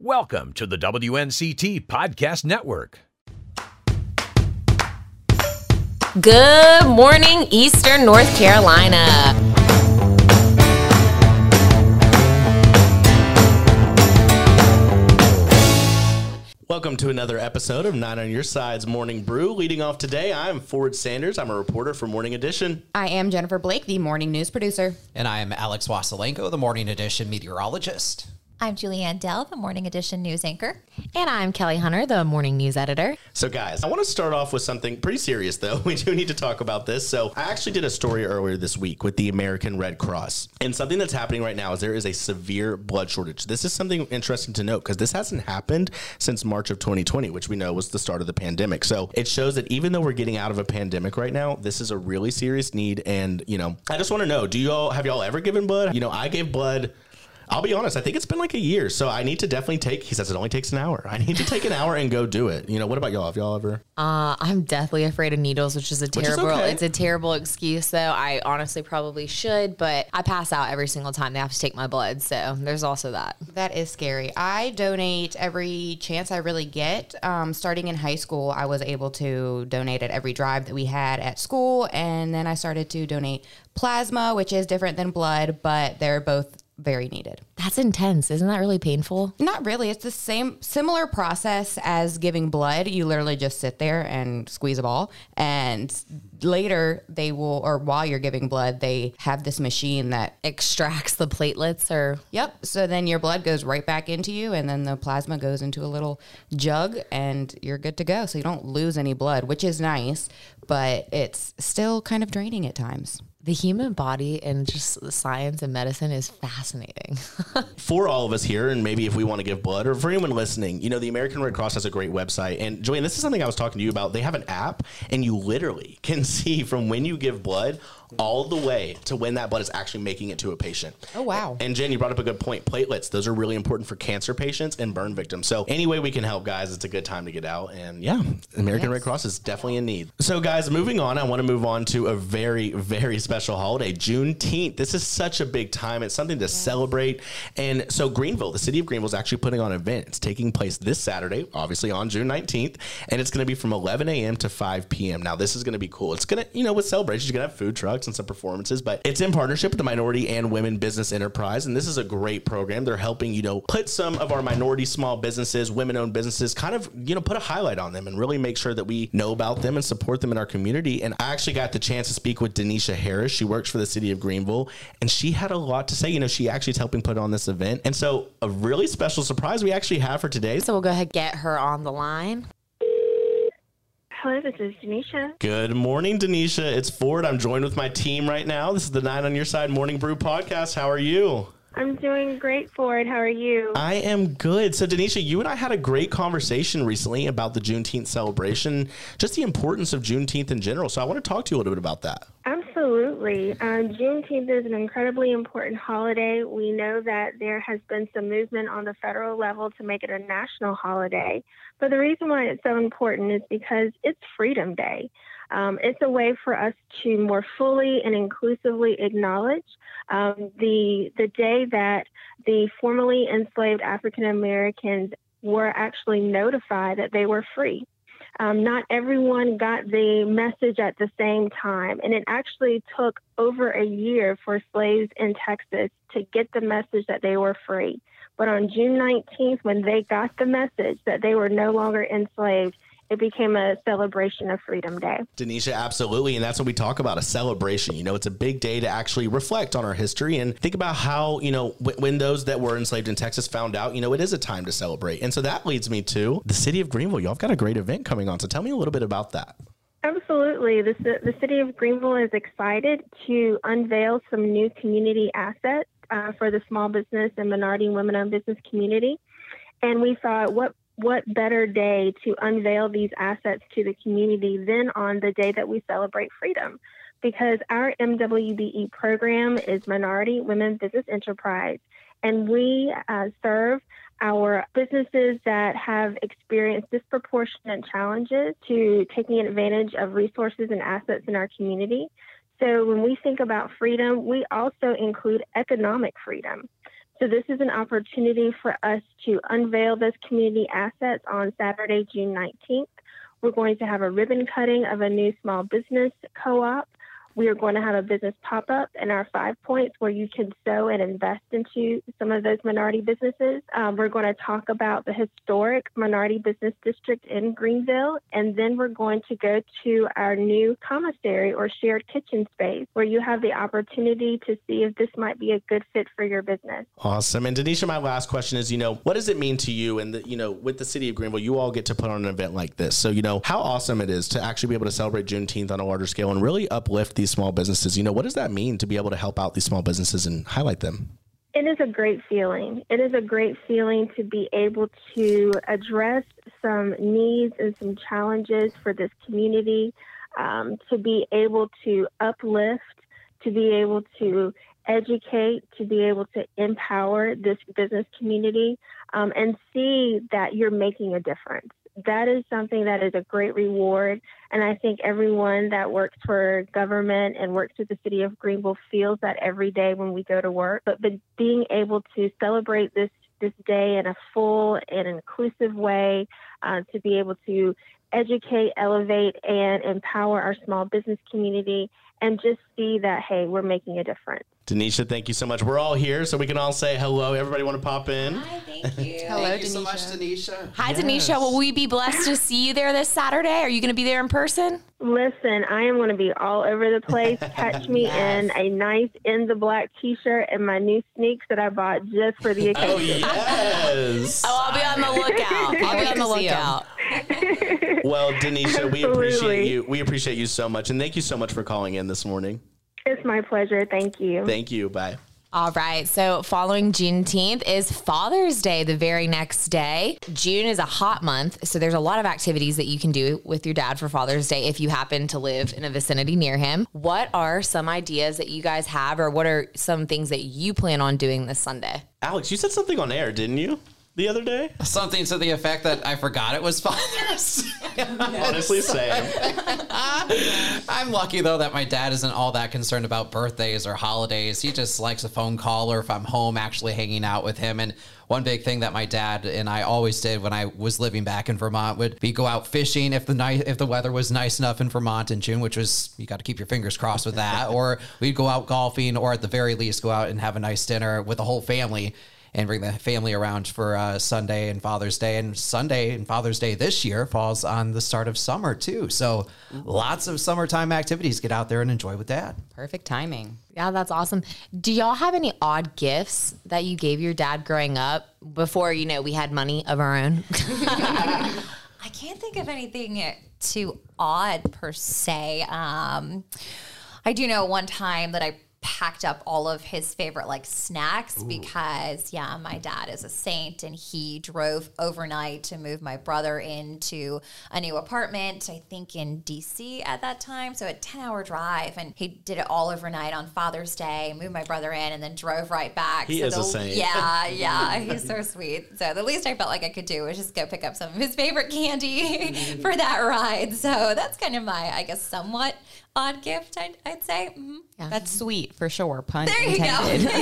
Welcome to the WNCT Podcast Network. Good morning, Eastern North Carolina. Welcome to another episode of Nine on Your Side's Morning Brew. Leading off today, I'm Ford Sanders. I'm a reporter for Morning Edition. I am Jennifer Blake, the morning news producer. And I am Alex Wasilenko, the Morning Edition meteorologist. I'm Julianne Dell, the Morning Edition news anchor. And I'm Kelly Hunter, the morning news editor. So, guys, I want to start off with something pretty serious, though. We do need to talk about this. So, I actually did a story earlier this week with the American Red Cross. And something that's happening right now is there is a severe blood shortage. This is something interesting to note because this hasn't happened since March of 2020, which we know was the start of the pandemic. So, it shows that even though we're getting out of a pandemic right now, this is a really serious need. And, you know, I just want to know do you all have y'all ever given blood? You know, I gave blood I'll be honest. I think it's been like a year, so I need to definitely take. He says it only takes an hour. I need to take an hour and go do it. You know, what about y'all? Have y'all ever? Uh, I'm deathly afraid of needles, which is a is terrible. okay. It's a terrible excuse, though. I honestly probably should, but I pass out every single time they have to take my blood. So there's also that. That is scary. I donate every chance I really get. Um, starting in high school, I was able to donate at every drive that we had at school. And then I started to donate plasma, which is different than blood, but they're both very needed. That's intense. Isn't that really painful? Not really. It's the same, similar process as giving blood. You literally just sit there and squeeze a ball. And later, they will, or while you're giving blood, they have this machine that Extracts the platelets or Yep. So then your blood goes right back into you, and then the plasma goes into a little jug, and you're good to go. So you don't lose any blood, which is nice, but it's still kind of draining at times. The human body and just science and medicine is fascinating. for all of us here, and maybe if we want to give blood, or for anyone listening, you know, the American Red Cross has a great website. And Joanne, this is something I was talking to you about. They have an app, and you literally can see from when you give blood all the way to when that blood is actually making it to a patient. Oh, wow. And Jen, you brought up a good point. Platelets, those are really important for cancer patients and burn victims. So any way we can help, guys, it's a good time to get out. And yeah, American Red Cross is definitely in need. So guys, moving on, I want to move on to a very, very special holiday, Juneteenth. This is such a big time. It's something to celebrate. And so Greenville, the city of Greenville is actually putting on an event. It's taking place this Saturday, obviously on June 19th, and it's going to be from 11 a.m. to 5 p.m. Now, this is going to be cool. It's going to, you know, with celebrations, you're going to have food trucks and some performances, but it's in partnership with the Minority and Women Business Enterprise. And this is a great program. They're helping, you know, put some of our minority small businesses, women owned businesses, kind of, you know, put a highlight on them and really make sure that we know about them and support them in our community. And I actually got the chance to speak with Denisha Harris. She works for the city of Greenville, and she had a lot to say. You know, she actually is helping put on this event. And so, a really special surprise we actually have for today. so we'll go ahead and get her on the line. Hello, this is Denisha. Good morning, Denisha. It's Ford. I'm joined with my team right now. This is the Nine on Your Side Morning Brew podcast. How are you? I'm doing great, Ford. How are you? I am good. So, Denisha, you and I had a great conversation recently about the Juneteenth celebration, just the importance of Juneteenth in general. So, I want to talk to you a little bit about that. Absolutely. Um, Juneteenth is an incredibly important holiday. We know that there has been some movement on the federal level to make it a national holiday. But the reason why it's so important is because it's Freedom Day. Um, it's a way for us to more fully and inclusively acknowledge um, the the day that the formerly enslaved African Americans were actually notified that they were free. Um, not everyone got the message at the same time, and it actually took over a year for slaves in Texas to get the message that they were free. But on June 19th, when they got the message that they were no longer enslaved, it became a celebration of Freedom Day. Denisha, absolutely. And that's what we talk about a celebration. You know, it's a big day to actually reflect on our history and think about how, you know, w- when those that were enslaved in Texas found out, you know, it is a time to celebrate. And so that leads me to the city of Greenville. Y'all have got a great event coming on. So tell me a little bit about that. Absolutely. The, the city of Greenville is excited to unveil some new community assets uh, for the small business and minority women owned business community. And we thought, what what better day to unveil these assets to the community than on the day that we celebrate freedom? Because our MWBE program is Minority Women Business Enterprise, and we uh, serve our businesses that have experienced disproportionate challenges to taking advantage of resources and assets in our community. So when we think about freedom, we also include economic freedom. So this is an opportunity for us to unveil those community assets on Saturday, June 19th. We're going to have a ribbon cutting of a new small business co-op. We are going to have a business pop up in our five points where you can sow and invest into some of those minority businesses. Um, we're going to talk about the historic minority business district in Greenville, and then we're going to go to our new commissary or shared kitchen space where you have the opportunity to see if this might be a good fit for your business. Awesome. And Denisha, my last question is, you know, what does it mean to you? And, you know, with the city of Greenville, you all get to put on an event like this. So, you know, how awesome it is to actually be able to celebrate Juneteenth on a larger scale and really uplift these small businesses. You know, what does that mean to be able to help out these small businesses and highlight them? It is a great feeling. It is a great feeling to be able to address some needs and some challenges for this community, um, to be able to uplift, to be able to educate, to be able to empower this business community, um, and see that you're making a difference. That is something that is a great reward. And I think everyone that works for government and works with the city of Greenville feels that every day when we go to work. But, but being able to celebrate this this day in a full and inclusive way, uh, to be able to educate, elevate, and empower our small business community, and just see that, hey, we're making a difference. Denisha, thank you so much. We're all here, so we can all say hello. Everybody want to pop in? Hi, thank you. Hello, Thank you Denisha. so much, Denisha. Hi, Denisha. Will we be blessed to see you there this Saturday? Are you going to be there in person? Listen, I am going to be all over the place. Catch me in a nice in the black t-shirt and my new sneaks that I bought just for the oh, occasion. Oh, yes. Oh, I'll be on the lookout. I'll be on the to see 'em. lookout. Well, Denisha, we appreciate you. We appreciate you so much. And thank you so much for calling in this morning. It's my pleasure. Thank you. Thank you. Bye. All right. So, following Juneteenth is Father's Day the very next day. June is a hot month. So, there's a lot of activities that you can do with your dad for Father's Day if you happen to live in a vicinity near him. What are some ideas that you guys have, or what are some things that you plan on doing this Sunday? Alex, you said something on air, didn't you? The other day? Something to the effect that I forgot it was Father's. Day. Honestly, same. I'm lucky though that my dad isn't all that concerned about birthdays or holidays. He just likes a phone call or if I'm home actually hanging out with him. And one big thing that my dad and I always did when I was living back in Vermont would be go out fishing if the night if the weather was nice enough in Vermont in June, which was you got to keep your fingers crossed with that. or we'd go out golfing, or at the very least go out and have a nice dinner with the whole family and bring the family around for uh, Sunday and Father's Day. And Sunday and Father's Day this year falls on the start of summer too. So lots of summertime activities. Get out there and enjoy with dad. Perfect timing. Yeah, that's awesome. Do y'all have any odd gifts that you gave your dad growing up before, you know, we had money of our own? I can't think of anything too odd per se. Um, I do know one time that I packed up all of his favorite like snacks because yeah my dad is a saint and he drove overnight to move my brother into a new apartment i think in dc at that time. So a 10 hour drive and he did it all overnight on father's day moved my brother in and then drove right back. He So is a saint. yeah yeah he's so sweet. So the least i felt like i could do was just go pick up some of his favorite candy for that ride. So that's kind of my i guess somewhat odd gift i'd, I'd say Mhm. That's sweet for sure. Pun there you intended. go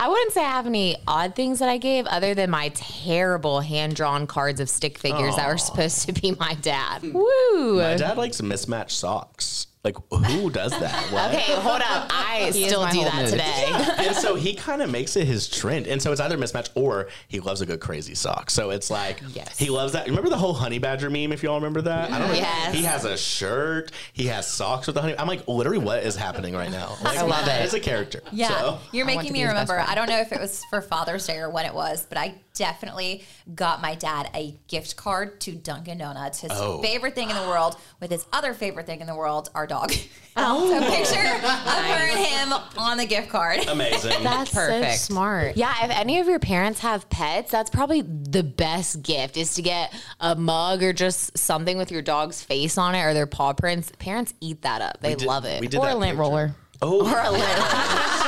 I wouldn't say I have any odd things that I gave other than my terrible hand drawn cards of stick figures that were supposed to be my dad. Woo. My dad likes mismatched socks. Like, who does that? What? Okay, hold up. I is still my do whole that mood. today. and so he kind of makes it his trend. And so it's either mismatch or he loves a good crazy sock. So it's like Yes. he loves that. Remember the whole honey badger meme if y'all remember that? I don't know. Yes. He has a shirt, he has socks with the honey. I'm like, literally what is happening right now? Like, I love that it. is a character. Yeah, So, you're want making to me his best remember. friend. I don't know if it was for Father's Day or when it was, but I definitely got my dad a gift card to Dunkin' Donuts. His Oh. favorite thing in the world, with his other favorite thing in the world, our dog. Oh, so picture of her and him on the gift card. amazing. That's Perfect. so smart. Yeah, if any of your parents have pets, that's probably the best gift is to get a mug or just something with your dog's face on it or their paw prints. Parents eat that up. They did- love it. we did or a lint picture. roller. Oh, or a little.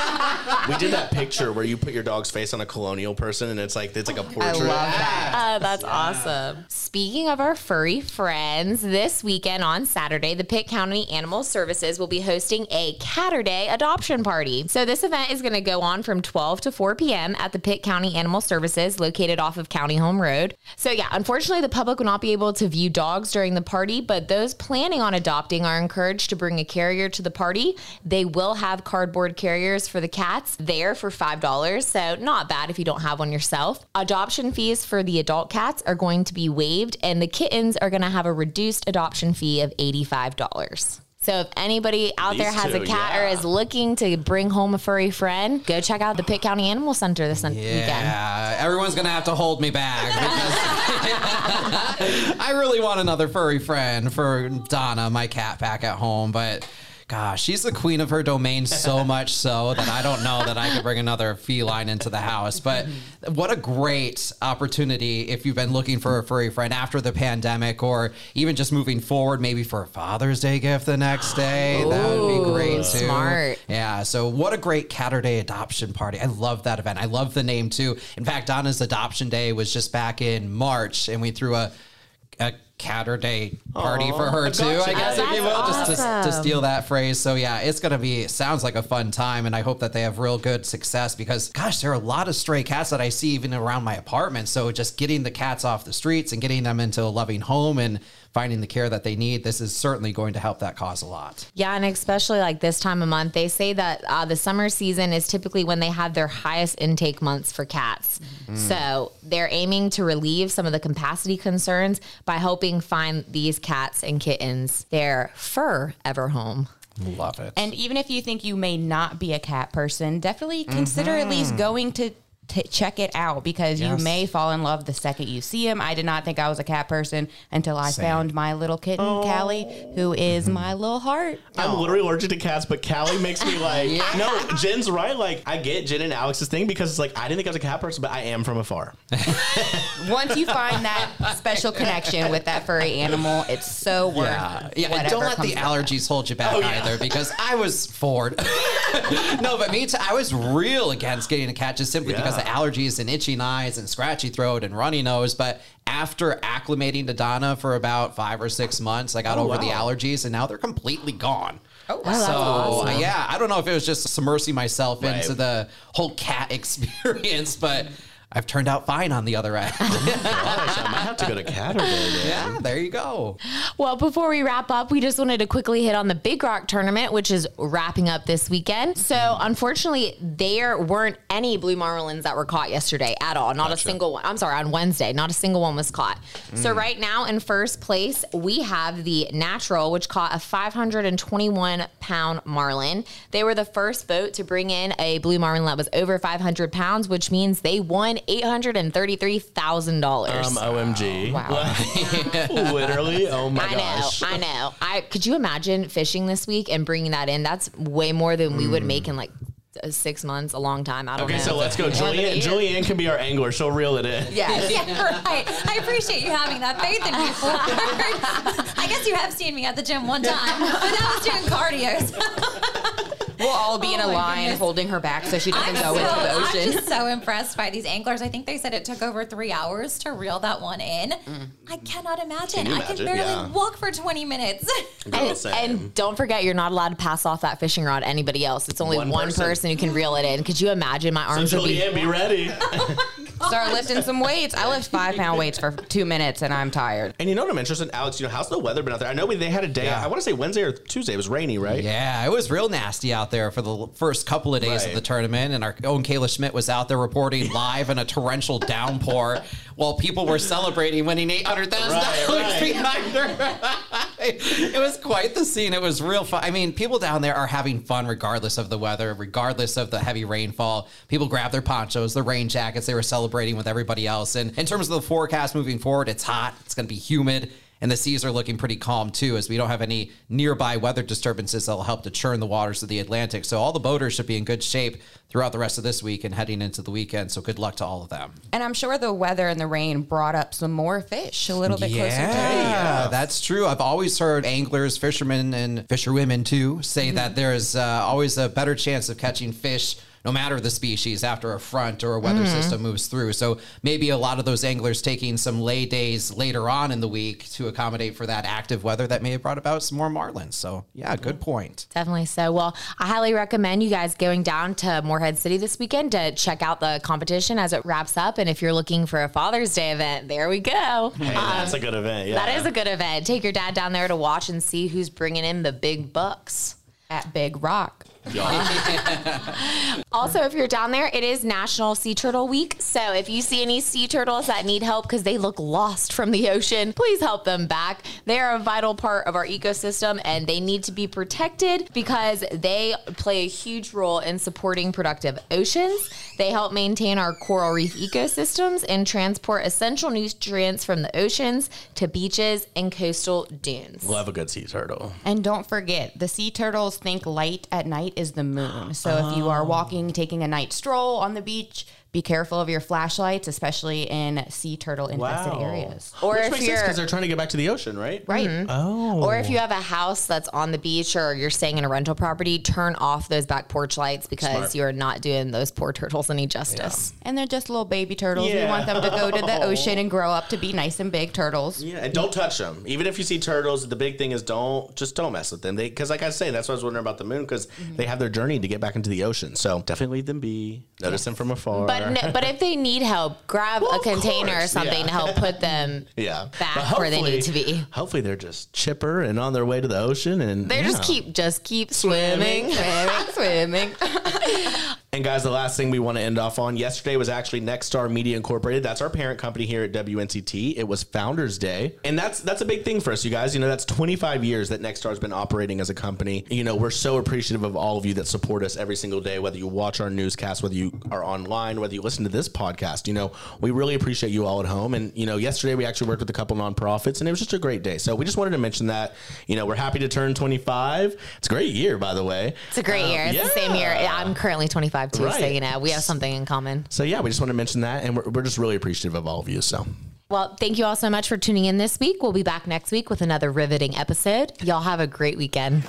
we did that picture where you put your dog's face on a colonial person, and it's like it's like a portrait. I love that. Uh, that's awesome. Speaking of our furry friends, this weekend on Saturday, the Pitt County Animal Services will be hosting a Catterday adoption party. So this event is going to go on from 12 to 4 p.m. at the Pitt County Animal Services located off of County Home Road. So yeah, unfortunately the public will not be able to view dogs during the party, but those planning on adopting are encouraged to bring a carrier to the party. They will have cardboard carriers for the cats there for $5, so not bad if you don't have one yourself. Adoption fees for the adult cats are going to be waived, and the kittens are going to have a reduced adoption fee of $85. So if anybody out there These has a two, cat or is looking to bring home a furry friend, go check out the Pitt County Animal Center this weekend. Yeah, everyone's gonna have to hold me back because I really want another furry friend for Donna, my cat, back at home. But gosh, she's the queen of her domain so much so that I don't know that I could bring another feline into the house. But what a great opportunity if you've been looking for a furry friend after the pandemic, or even just moving forward, maybe for a Father's Day gift the next day. that would be great too. smart. Yeah. So what a great Catterday adoption party. I love that event. I love the name too. In fact, Donna's adoption day was just back in March, and we threw a a Catterday party for her too. I guess if you will, just to, to steal that phrase. So yeah, it's gonna be it sounds like a fun time, and I hope that they have real good success because gosh, there are a lot of stray cats that I see even around my apartment. So just getting the cats off the streets and getting them into a loving home and finding the care that they need, this is certainly going to help that cause a lot. Yeah, and especially like this time of month, they say that uh, the summer season is typically when they have their highest intake months for cats. So they're aiming to relieve some of the capacity concerns by helping find these cats and kittens their fur ever home. Love it. And even if you think you may not be a cat person, definitely consider at least mm-hmm. going to. To check it out because Yes. you may fall in love the second you see him. I did not think I was a cat person until I found my little kitten, oh. Callie, who is mm-hmm. my little heart. I'm literally allergic to cats, but Callie makes me like. No, Jen's right. Like, I get Jen and Alex's thing because it's like I didn't think I was a cat person, but I am from afar. Once you find that special connection with that furry animal, it's so worth. Yeah, yeah. And don't let the comes with allergies hold you back Oh, yeah. either, because I was forward. no, but me too. I was real against getting a cat just simply because Yeah. of allergies and itching eyes and scratchy throat and runny nose. But after acclimating to Donna for about five or six months, I got Oh, over the allergies, and now they're completely gone. Oh, that's so awesome. yeah, I don't know if it was just submersing myself Right. into the whole cat experience, but I've turned out fine on the other end. Oh gosh, I might have to go to Catterday. yeah, there you go. Well, before we wrap up, we just wanted to quickly hit on the Big Rock tournament, which is wrapping up this weekend. So, unfortunately, there weren't any blue marlins that were caught yesterday at all. Not a single one. I'm sorry, on Wednesday, not a single one was caught. So, mm. right now in first place, we have the Natural, which caught a 521 pound marlin. They were the first boat to bring in a blue marlin that was over 500 pounds, which means they won $833,000. Um, OMG. Wow. Literally. Oh my gosh. I know. I know. I could you imagine fishing this week and bringing that in? That's way more than we would make in like uh, six months, a long time. I don't Okay, know. so let's go. Julianne, Julianne can be our angler. She'll reel it in. Yes. Yeah, right. I appreciate you having that faith in me. I guess you have seen me at the gym one time, but that was doing cardio. so- We'll all be in oh a Oh line goodness. holding her back so she doesn't I'm, go so, into the ocean. I'm ocean. just so impressed by these anglers. I think they said it took over three hours to reel that one in. Mm. I cannot imagine. Can you I can barely Yeah. walk for 20 minutes. And, and don't forget, you're not allowed to pass off that fishing rod to anybody else. It's only One one, person. person. who can reel it in. Could you imagine my so arms would be Julianne, be ready. Start lifting some weights. I lift five pound weights for two minutes and I'm tired. and you know what I'm interested in, Alex? You know, how's the weather been out there? I know we- they had a day. Yeah. I want to say Wednesday or Tuesday. It was rainy, right? Yeah, it was real nasty out there for the first couple of days of the tournament, and our own Kayla Schmidt was out there reporting live in a torrential downpour while people were celebrating winning eight hundred thousand Right, dollars right. behind her. it was quite the scene. It was real fun. I mean, people down there are having fun regardless of the weather, regardless of the heavy rainfall. People grabbed their ponchos, their rain jackets. They were celebrating with everybody else. And in terms of the forecast moving forward, it's hot. It's going to be humid. And the seas are looking pretty calm too, as we don't have any nearby weather disturbances that'll help to churn the waters of the Atlantic. So all the boaters should be in good shape throughout the rest of this week and heading into the weekend. So good luck to all of them. And I'm sure the weather and the rain brought up some more fish a little bit closer to the Yeah, that's true. I've always heard anglers, fishermen, and fisherwomen too say that there's uh, always a better chance of catching fish no matter the species after a front or a weather mm-hmm. system moves through. So maybe a lot of those anglers taking some lay days later on in the week to accommodate for that active weather that may have brought about some more marlins. So yeah, good point. Definitely so. Well, I highly recommend you guys going down to Morehead City this weekend to check out the competition as it wraps up. And if you're looking for a Father's Day event, there we go. Hey, um, that's a good event. Yeah. That is a good event. Take your dad down there to watch and see who's bringing in the big bucks. At Big Rock. Also, if you're down there, it is National Sea Turtle Week. So if you see any sea turtles that need help because they look lost from the ocean, please help them back. They are a vital part of our ecosystem and they need to be protected because they play a huge role in supporting productive oceans. They help maintain our coral reef ecosystems and transport essential nutrients from the oceans to beaches and coastal dunes. Love a good sea turtle. And don't forget, the sea turtles think light at night is the moon. So if you are oh. walking, taking a night stroll on the beach, be careful of your flashlights, especially in sea turtle infested areas. Or Which if makes sense you're- because they're trying to get back to the ocean, right? Right. Mm-hmm. Oh. Or if you have a house that's on the beach or you're staying in a rental property, turn off those back porch lights because Smart. you're not doing those poor turtles any justice. And they're just little baby turtles. We want them to go to the ocean and grow up to be nice and big turtles. Yeah, and don't touch them. Even if you see turtles, the big thing is don't just don't mess with them. They because like I say, that's what I was wondering about the moon because mm-hmm. they have their journey to get back into the ocean. So definitely leave them be. Notice them from afar. But n- but if they need help, grab Well, a container or something yeah. to help put them yeah, back where they need to be. Hopefully, they're just chipper and on their way to the ocean, and They just keep just keep swimming. Swimming, swimming. And guys, the last thing we want to end off on yesterday was actually Nexstar Media Incorporated. That's our parent company here at WNCT. It was Founders Day, and that's that's a big thing for us, you guys. You know, that's 25 years that Nexstar's been operating as a company. You know, we're so appreciative of all of you that support us every single day, whether you watch our newscast, whether you are online, whether you listen to this podcast. You know, we really appreciate you all at home. And you know, yesterday we actually worked with a couple nonprofits, and it was just a great day. So we just wanted to mention that. You know, we're happy to turn 25. It's a great year, by the way. It's a great Um, year. It's the same year. I'm currently 25 too, so you know we have something in common. So yeah, we just want to mention that, and we're, we're just really appreciative of all of you. So Well, thank you all so much for tuning in this week. We'll be back next week with another riveting episode. Y'all have a great weekend.